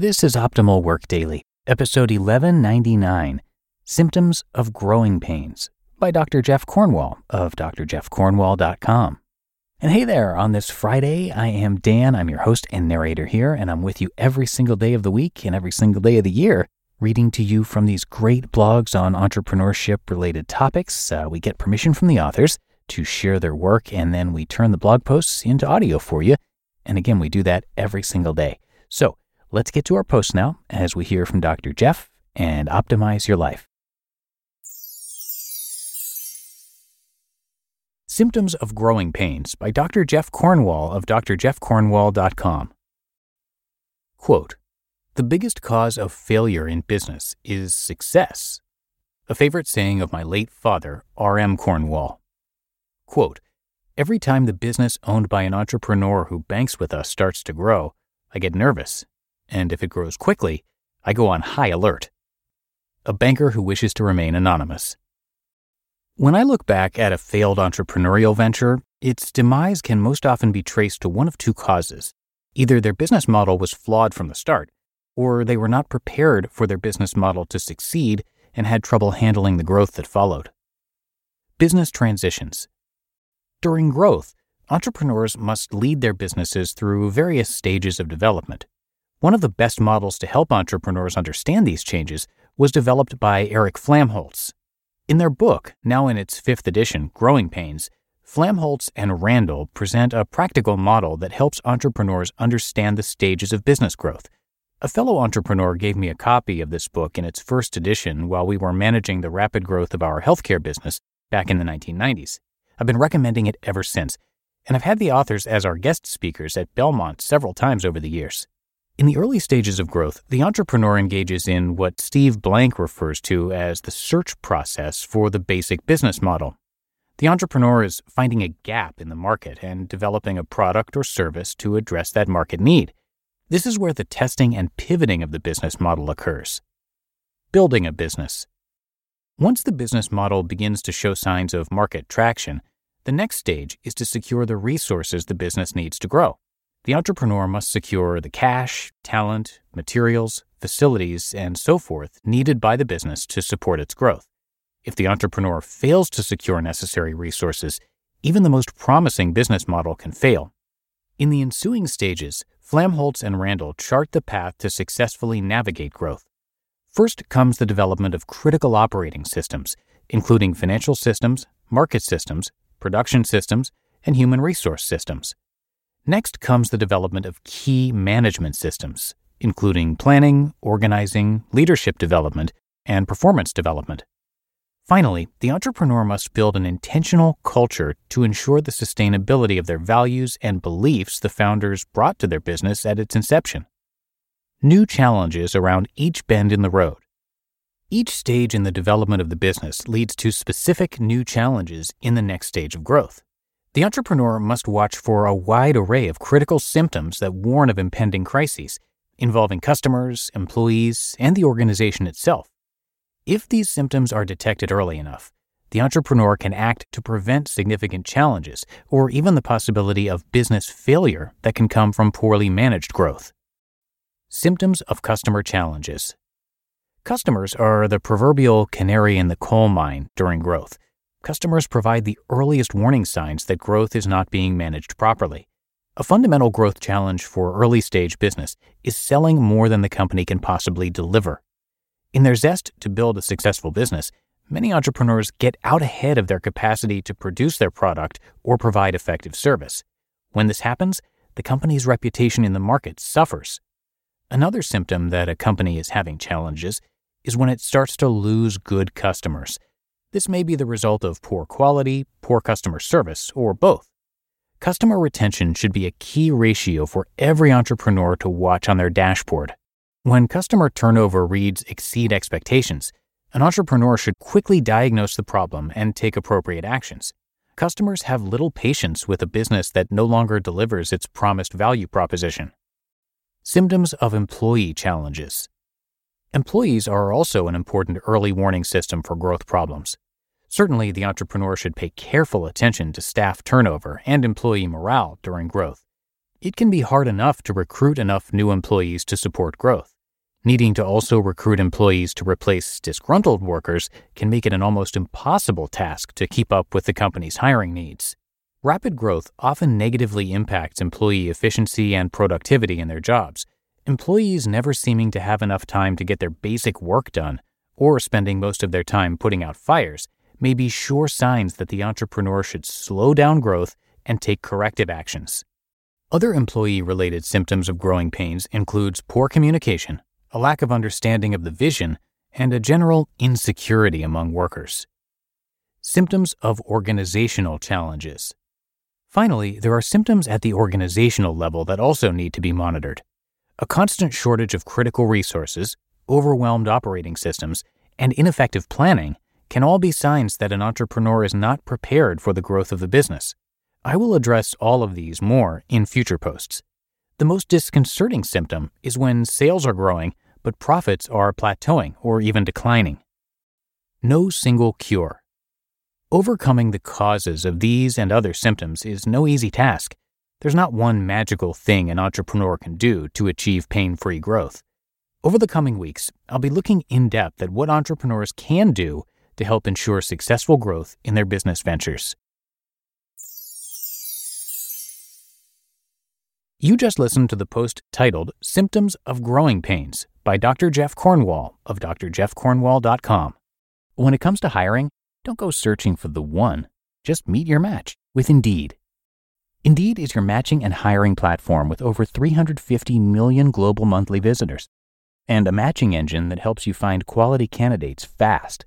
This is Optimal Work Daily, episode 1199 Symptoms of Growing Pains by Dr. Jeff Cornwall of drjeffcornwall.com. And hey there, on this Friday, I am Dan. I'm your host and narrator here, and I'm with you every single day of the week and every single day of the year, reading to you from these great blogs on entrepreneurship related topics. Uh, we get permission from the authors to share their work, and then we turn the blog posts into audio for you. And again, we do that every single day. So let's get to our post now as we hear from Dr. Jeff and optimize your life. Symptoms of Growing Pains by Dr. Jeff Cornwall of drjeffcornwall.com. Quote, the biggest cause of failure in business is success. A favorite saying of my late father, R.M. Cornwall. Quote, Every time the business owned by an entrepreneur who banks with us starts to grow, I get nervous. And if it grows quickly, I go on high alert. A banker who wishes to remain anonymous. When I look back at a failed entrepreneurial venture, its demise can most often be traced to one of two causes. Either their business model was flawed from the start, or they were not prepared for their business model to succeed and had trouble handling the growth that followed. Business transitions. During growth, entrepreneurs must lead their businesses through various stages of development. One of the best models to help entrepreneurs understand these changes was developed by Eric Flamholtz. In their book, now in its fifth edition, Growing Pains, Flamholtz and Randle present a practical model that helps entrepreneurs understand the stages of business growth a fellow entrepreneur gave me a copy of this book in its first edition while we were managing the rapid growth of our healthcare business back in the 1990s. I've been recommending it ever since, and I've had the authors as our guest speakers at Belmont several times over the years. In the early stages of growth, the entrepreneur engages in what Steve Blank refers to as the search process for the basic business model. The entrepreneur is finding a gap in the market and developing a product or service to address that market need. This is where the testing and pivoting of the business model occurs. Building a business. Once the business model begins to show signs of market traction, the next stage is to secure the resources the business needs to grow. The entrepreneur must secure the cash, talent, materials, facilities, and so forth needed by the business to support its growth. If the entrepreneur fails to secure necessary resources, even the most promising business model can fail. In the ensuing stages, Flamholtz and Randle chart the path to successfully navigate growth. First comes the development of critical operating systems, including financial systems, market systems, production systems, and human resource systems. Next comes the development of key management systems, including planning, organizing, leadership development, and performance development. Finally, the entrepreneur must build an intentional culture to ensure the sustainability of their values and beliefs the founders brought to their business at its inception. New challenges around each bend in the road. Each stage in the development of the business leads to specific new challenges in the next stage of growth. The entrepreneur must watch for a wide array of critical symptoms that warn of impending crises involving customers, employees, and the organization itself. If these symptoms are detected early enough, the entrepreneur can act to prevent significant challenges or even the possibility of business failure that can come from poorly managed growth. Symptoms of customer challenges. Customers are the proverbial canary in the coal mine during growth. Customers provide the earliest warning signs that growth is not being managed properly. A fundamental growth challenge for early stage business is selling more than the company can possibly deliver. In their zest to build a successful business, many entrepreneurs get out ahead of their capacity to produce their product or provide effective service. When this happens, the company's reputation in the market suffers. Another symptom that a company is having challenges is when it starts to lose good customers. This may be the result of poor quality, poor customer service, or both. Customer retention should be a key ratio for every entrepreneur to watch on their dashboard. When customer turnover reads exceed expectations, an entrepreneur should quickly diagnose the problem and take appropriate actions. Customers have little patience with a business that no longer delivers its promised value proposition. Symptoms of employee challenges. Employees are also an important early warning system for growth problems. Certainly, the entrepreneur should pay careful attention to staff turnover and employee morale during growth. it can be hard enough to recruit enough new employees to support growth. Needing to also recruit employees to replace disgruntled workers can make it an almost impossible task to keep up with the company's hiring needs. Rapid growth often negatively impacts employee efficiency and productivity in their jobs. Employees never seeming to have enough time to get their basic work done, or spending most of their time putting out fires, may be sure signs that the entrepreneur should slow down growth and take corrective actions. Other employee related symptoms of growing pains includes poor communication, a lack of understanding of the vision, and a general insecurity among workers. Symptoms of organizational challenges. Finally, there are symptoms at the organizational level that also need to be monitored. A constant shortage of critical resources, overwhelmed operating systems, and ineffective planning can all be signs that an entrepreneur is not prepared for the growth of the business. I will address all of these more in future posts. The most disconcerting symptom is when sales are growing, but profits are plateauing or even declining. No single cure. Overcoming the causes of these and other symptoms is no easy task. There's not one magical thing an entrepreneur can do to achieve pain free growth. Over the coming weeks, I'll be looking in depth at what entrepreneurs can do to help ensure successful growth in their business ventures. You just listened to the post titled Symptoms of Growing Pains by Dr. Jeff Cornwall of drjeffcornwall.com. When it comes to hiring, don't go searching for the one. Just meet your match with Indeed. Indeed is your matching and hiring platform with over 350 million global monthly visitors and a matching engine that helps you find quality candidates fast.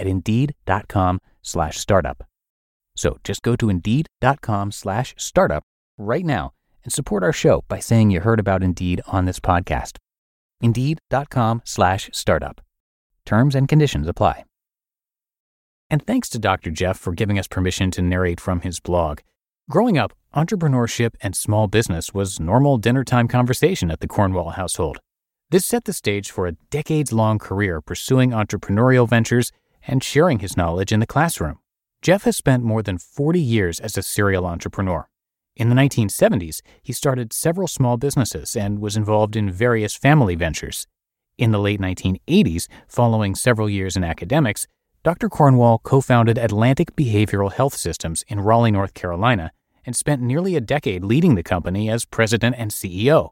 at indeed.com slash startup. So just go to indeed.com slash startup right now and support our show by saying you heard about Indeed on this podcast. Indeed.com slash startup. Terms and conditions apply. And thanks to Dr. Jeff for giving us permission to narrate from his blog. Growing up, entrepreneurship and small business was normal dinner time conversation at the Cornwall household. This set the stage for a decades long career pursuing entrepreneurial ventures and sharing his knowledge in the classroom. Jeff has spent more than 40 years as a serial entrepreneur. In the 1970s, he started several small businesses and was involved in various family ventures. In the late 1980s, following several years in academics, Dr. Cornwall co founded Atlantic Behavioral Health Systems in Raleigh, North Carolina, and spent nearly a decade leading the company as president and CEO.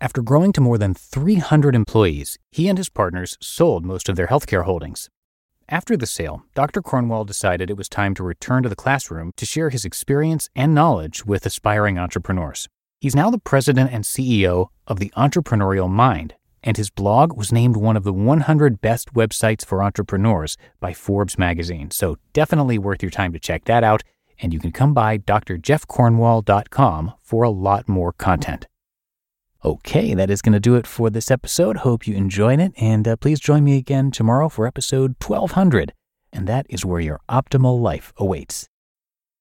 After growing to more than 300 employees, he and his partners sold most of their healthcare holdings. After the sale, Dr. Cornwall decided it was time to return to the classroom to share his experience and knowledge with aspiring entrepreneurs. He's now the president and CEO of the Entrepreneurial Mind, and his blog was named one of the 100 best websites for entrepreneurs by Forbes magazine. So definitely worth your time to check that out. And you can come by drjeffcornwall.com for a lot more content. Okay, that is going to do it for this episode. Hope you enjoyed it, and uh, please join me again tomorrow for episode 1200. And that is where your optimal life awaits.